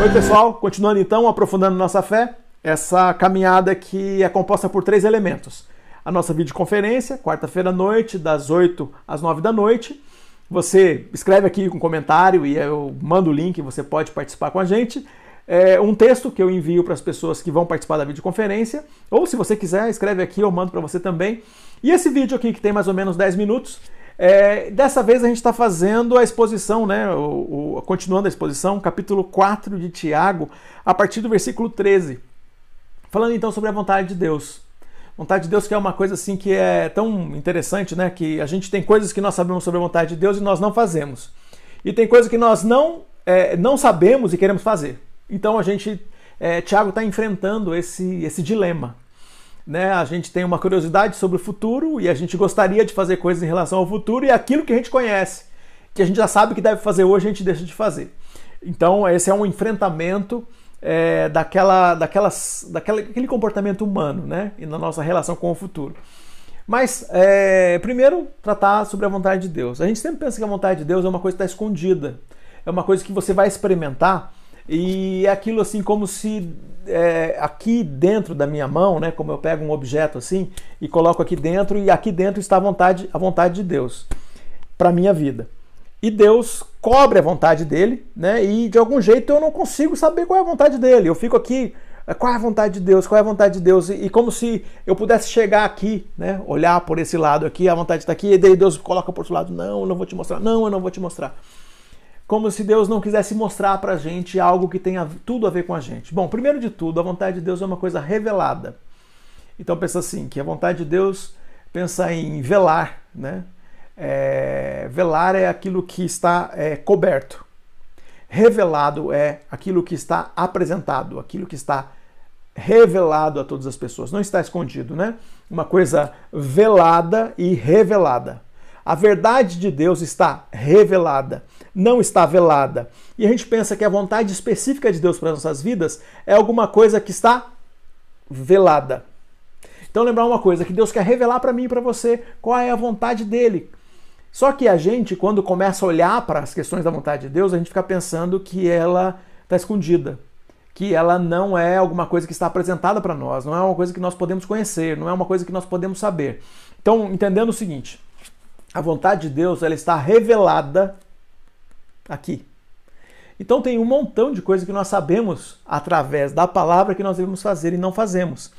Oi, pessoal. Continuando então, aprofundando nossa fé, essa caminhada que é composta por três elementos. A nossa videoconferência, quarta-feira à noite, das 8 às 9 da noite. Você escreve aqui com comentário e eu mando o link, você pode participar com a gente. É um texto que eu envio para as pessoas que vão participar da videoconferência, ou se você quiser, escreve aqui, eu mando para você também. E esse vídeo aqui, que tem mais ou menos 10 minutos, é, dessa vez a gente está fazendo a exposição, né? O, o, continuando a exposição, capítulo 4 de Tiago, a partir do versículo 13. Falando então sobre a vontade de Deus. Vontade de Deus que é uma coisa assim que é tão interessante, né? Que a gente tem coisas que nós sabemos sobre a vontade de Deus e nós não fazemos. E tem coisas que nós não, é, não sabemos e queremos fazer. Então a gente, é, Tiago está enfrentando esse, esse dilema né, a gente tem uma curiosidade sobre o futuro e a gente gostaria de fazer coisas em relação ao futuro e aquilo que a gente conhece, que a gente já sabe que deve fazer hoje, a gente deixa de fazer. Então, esse é um enfrentamento é, daquela, daquelas, daquela, daquele comportamento humano né, e na nossa relação com o futuro. Mas, é, primeiro, tratar sobre a vontade de Deus. A gente sempre pensa que a vontade de Deus é uma coisa que está escondida, é uma coisa que você vai experimentar e aquilo assim como se é, aqui dentro da minha mão, né, como eu pego um objeto assim e coloco aqui dentro e aqui dentro está a vontade, a vontade de Deus para minha vida. E Deus cobre a vontade dele, né? E de algum jeito eu não consigo saber qual é a vontade dele. Eu fico aqui, é, qual é a vontade de Deus? Qual é a vontade de Deus? E, e como se eu pudesse chegar aqui, né? Olhar por esse lado aqui, a vontade está aqui, e daí Deus coloca por outro lado, não, eu não vou te mostrar, não, eu não vou te mostrar como se Deus não quisesse mostrar para a gente algo que tenha tudo a ver com a gente. Bom, primeiro de tudo, a vontade de Deus é uma coisa revelada. Então pensa assim, que a vontade de Deus pensa em velar, né? É, velar é aquilo que está é, coberto. Revelado é aquilo que está apresentado, aquilo que está revelado a todas as pessoas, não está escondido, né? Uma coisa velada e revelada. A verdade de Deus está revelada não está velada. E a gente pensa que a vontade específica de Deus para as nossas vidas é alguma coisa que está velada. Então lembrar uma coisa, que Deus quer revelar para mim e para você qual é a vontade dele. Só que a gente, quando começa a olhar para as questões da vontade de Deus, a gente fica pensando que ela está escondida, que ela não é alguma coisa que está apresentada para nós, não é uma coisa que nós podemos conhecer, não é uma coisa que nós podemos saber. Então, entendendo o seguinte, a vontade de Deus ela está revelada aqui. Então tem um montão de coisa que nós sabemos através da palavra que nós devemos fazer e não fazemos.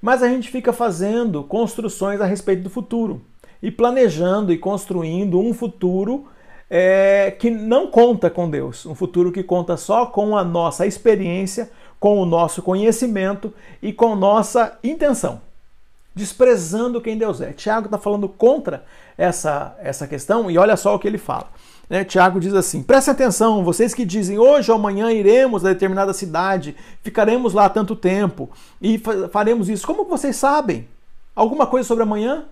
Mas a gente fica fazendo construções a respeito do futuro e planejando e construindo um futuro é, que não conta com Deus, um futuro que conta só com a nossa experiência, com o nosso conhecimento e com nossa intenção, desprezando quem Deus é. Tiago está falando contra essa, essa questão e olha só o que ele fala. Né, Tiago diz assim: prestem atenção, vocês que dizem hoje ou amanhã iremos a determinada cidade, ficaremos lá tanto tempo e faremos isso. Como vocês sabem? Alguma coisa sobre amanhã?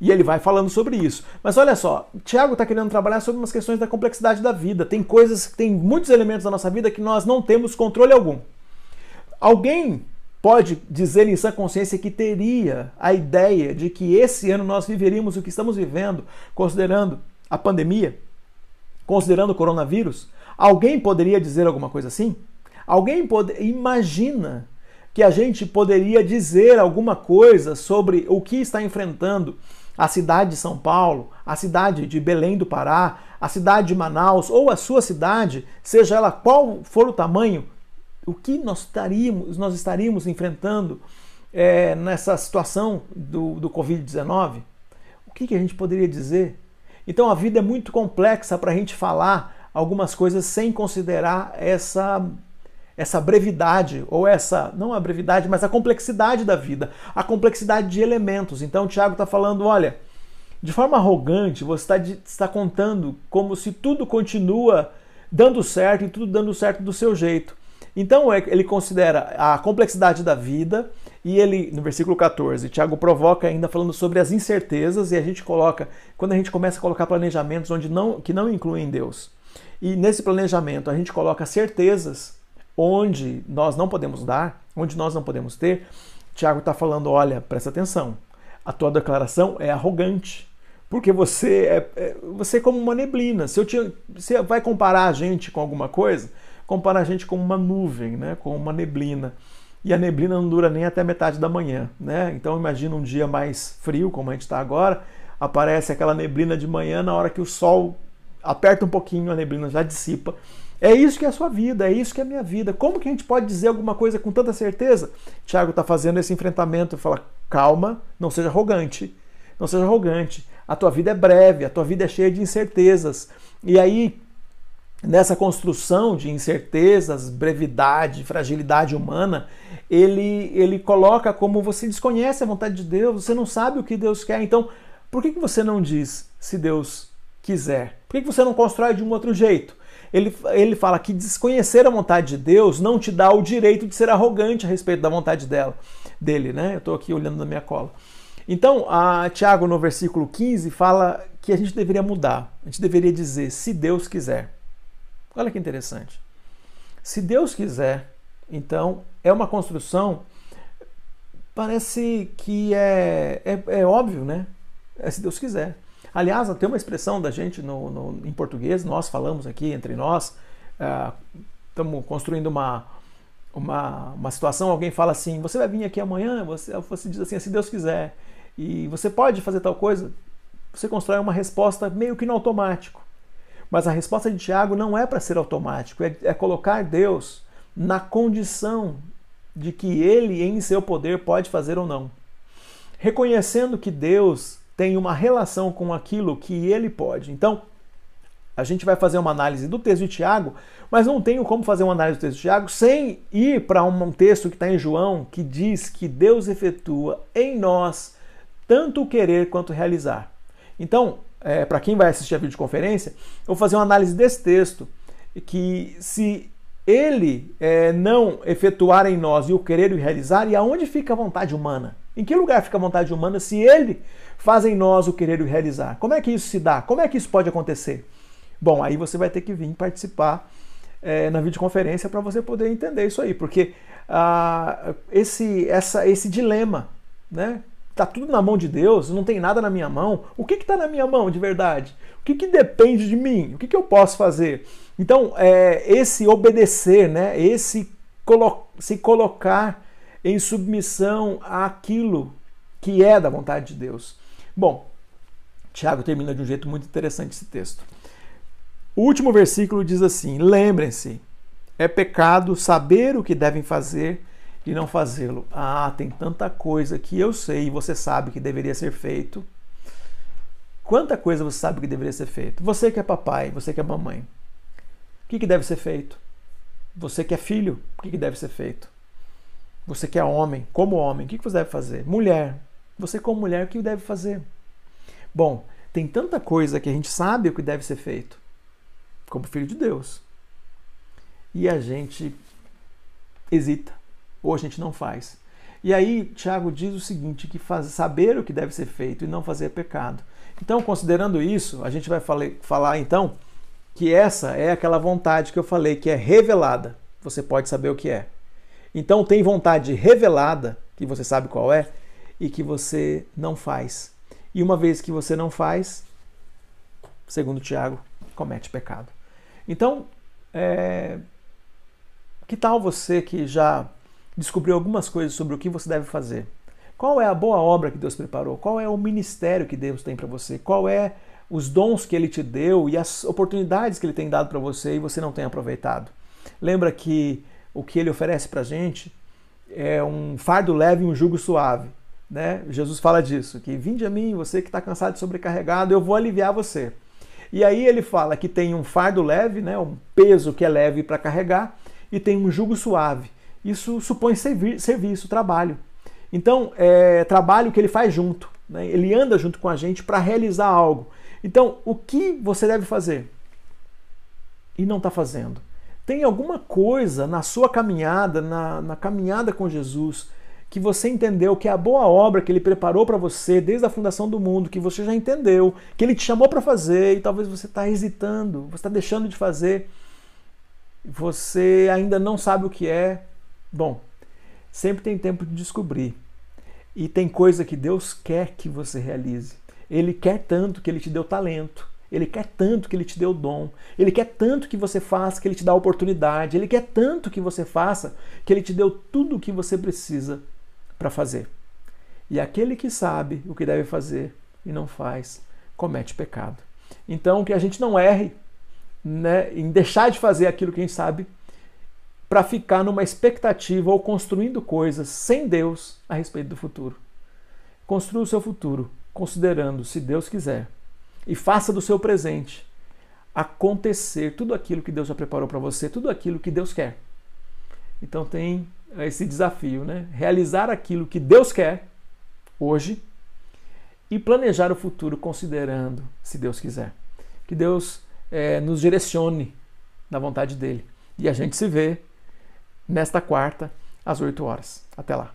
E ele vai falando sobre isso. Mas olha só, Tiago está querendo trabalhar sobre umas questões da complexidade da vida. Tem coisas, tem muitos elementos da nossa vida que nós não temos controle algum. Alguém pode dizer em sã consciência que teria a ideia de que esse ano nós viveríamos o que estamos vivendo, considerando a pandemia? considerando o coronavírus? Alguém poderia dizer alguma coisa assim? Alguém pode... imagina que a gente poderia dizer alguma coisa sobre o que está enfrentando a cidade de São Paulo, a cidade de Belém do Pará, a cidade de Manaus ou a sua cidade, seja ela qual for o tamanho, o que nós estaríamos, nós estaríamos enfrentando é, nessa situação do, do Covid-19? O que, que a gente poderia dizer? Então a vida é muito complexa para a gente falar algumas coisas sem considerar essa essa brevidade ou essa não a brevidade, mas a complexidade da vida, a complexidade de elementos. Então o Tiago está falando, olha, de forma arrogante você está, está contando como se tudo continua dando certo e tudo dando certo do seu jeito. Então é, ele considera a complexidade da vida e ele, no versículo 14, Tiago provoca ainda falando sobre as incertezas e a gente coloca, quando a gente começa a colocar planejamentos onde não, que não incluem Deus. E nesse planejamento a gente coloca certezas onde nós não podemos dar, onde nós não podemos ter. Tiago está falando, olha, presta atenção, a tua declaração é arrogante, porque você é, é, você é como uma neblina. Se eu te, você vai comparar a gente com alguma coisa, compara a gente com uma nuvem, né? com uma neblina. E a neblina não dura nem até metade da manhã. Né? Então imagina um dia mais frio, como a gente está agora, aparece aquela neblina de manhã, na hora que o sol aperta um pouquinho, a neblina já dissipa. É isso que é a sua vida, é isso que é a minha vida. Como que a gente pode dizer alguma coisa com tanta certeza? Tiago está fazendo esse enfrentamento e fala: calma, não seja arrogante. Não seja arrogante. A tua vida é breve, a tua vida é cheia de incertezas. E aí, nessa construção de incertezas, brevidade, fragilidade humana, ele, ele coloca como você desconhece a vontade de Deus, você não sabe o que Deus quer. Então, por que, que você não diz se Deus quiser? Por que, que você não constrói de um outro jeito? Ele, ele fala que desconhecer a vontade de Deus não te dá o direito de ser arrogante a respeito da vontade dela, dele, né? Eu estou aqui olhando na minha cola. Então, a Tiago, no versículo 15, fala que a gente deveria mudar. A gente deveria dizer, se Deus quiser. Olha que interessante. Se Deus quiser, então, é uma construção, parece que é, é, é óbvio, né? É se Deus quiser. Aliás, tem uma expressão da gente no, no em português, nós falamos aqui entre nós, estamos uh, construindo uma, uma, uma situação, alguém fala assim, você vai vir aqui amanhã, você, você diz assim, se Deus quiser e você pode fazer tal coisa, você constrói uma resposta meio que no automático. Mas a resposta de Tiago não é para ser automático, é, é colocar Deus na condição de que ele, em seu poder, pode fazer ou não. Reconhecendo que Deus tem uma relação com aquilo que ele pode. Então, a gente vai fazer uma análise do texto de Tiago, mas não tenho como fazer uma análise do texto de Tiago sem ir para um texto que está em João, que diz que Deus efetua em nós tanto o querer quanto realizar. Então, é, para quem vai assistir a videoconferência, eu vou fazer uma análise desse texto, que se ele é, não efetuar em nós e o querer e realizar, e aonde fica a vontade humana? Em que lugar fica a vontade humana se ele faz em nós o querer e realizar? Como é que isso se dá? Como é que isso pode acontecer? Bom, aí você vai ter que vir participar é, na videoconferência para você poder entender isso aí, porque ah, esse, essa, esse dilema, né? Tá tudo na mão de Deus, não tem nada na minha mão. O que está na minha mão de verdade? O que, que depende de mim? O que, que eu posso fazer? Então, é, esse obedecer, né? esse colo se colocar em submissão àquilo que é da vontade de Deus. Bom, Tiago termina de um jeito muito interessante esse texto. O último versículo diz assim: Lembrem-se, é pecado saber o que devem fazer e não fazê-lo. Ah, tem tanta coisa que eu sei e você sabe que deveria ser feito. Quanta coisa você sabe que deveria ser feito? Você que é papai, você que é mamãe. O que, que deve ser feito? Você que é filho, o que, que deve ser feito? Você que é homem, como homem, o que, que você deve fazer? Mulher, você como mulher, o que deve fazer? Bom, tem tanta coisa que a gente sabe o que deve ser feito, como filho de Deus. E a gente hesita ou a gente não faz. E aí Tiago diz o seguinte, que faz, saber o que deve ser feito e não fazer é pecado. Então, considerando isso, a gente vai falar, então que essa é aquela vontade que eu falei, que é revelada. Você pode saber o que é. Então, tem vontade revelada, que você sabe qual é, e que você não faz. E uma vez que você não faz, segundo Tiago, comete pecado. Então, é... que tal você que já descobrir algumas coisas sobre o que você deve fazer. Qual é a boa obra que Deus preparou? Qual é o ministério que Deus tem para você? Qual é os dons que ele te deu e as oportunidades que ele tem dado para você e você não tem aproveitado? Lembra que o que ele oferece para a gente é um fardo leve e um jugo suave. Né? Jesus fala disso, que vinde a mim, você que está cansado e sobrecarregado, eu vou aliviar você. E aí ele fala que tem um fardo leve, né, um peso que é leve para carregar, e tem um jugo suave isso supõe serviço, trabalho. Então, é trabalho que ele faz junto, né? ele anda junto com a gente para realizar algo. Então, o que você deve fazer e não está fazendo? Tem alguma coisa na sua caminhada, na, na caminhada com Jesus, que você entendeu que é a boa obra que ele preparou para você desde a fundação do mundo, que você já entendeu, que ele te chamou para fazer e talvez você está hesitando, você está deixando de fazer, você ainda não sabe o que é, Bom, sempre tem tempo de descobrir. E tem coisa que Deus quer que você realize. Ele quer tanto que ele te deu talento. Ele quer tanto que ele te o dom. Ele quer tanto que você faça que ele te dá oportunidade. Ele quer tanto que você faça que ele te deu tudo o que você precisa para fazer. E aquele que sabe o que deve fazer e não faz, comete pecado. Então, que a gente não erre né, em deixar de fazer aquilo que a gente sabe para ficar numa expectativa ou construindo coisas sem Deus a respeito do futuro. Construa o seu futuro considerando, se Deus quiser, e faça do seu presente acontecer tudo aquilo que Deus já preparou para você, tudo aquilo que Deus quer. Então tem esse desafio, né? Realizar aquilo que Deus quer hoje e planejar o futuro considerando, se Deus quiser. Que Deus é, nos direcione na vontade dele. E a gente se vê nesta quarta, às 8 horas. Até lá.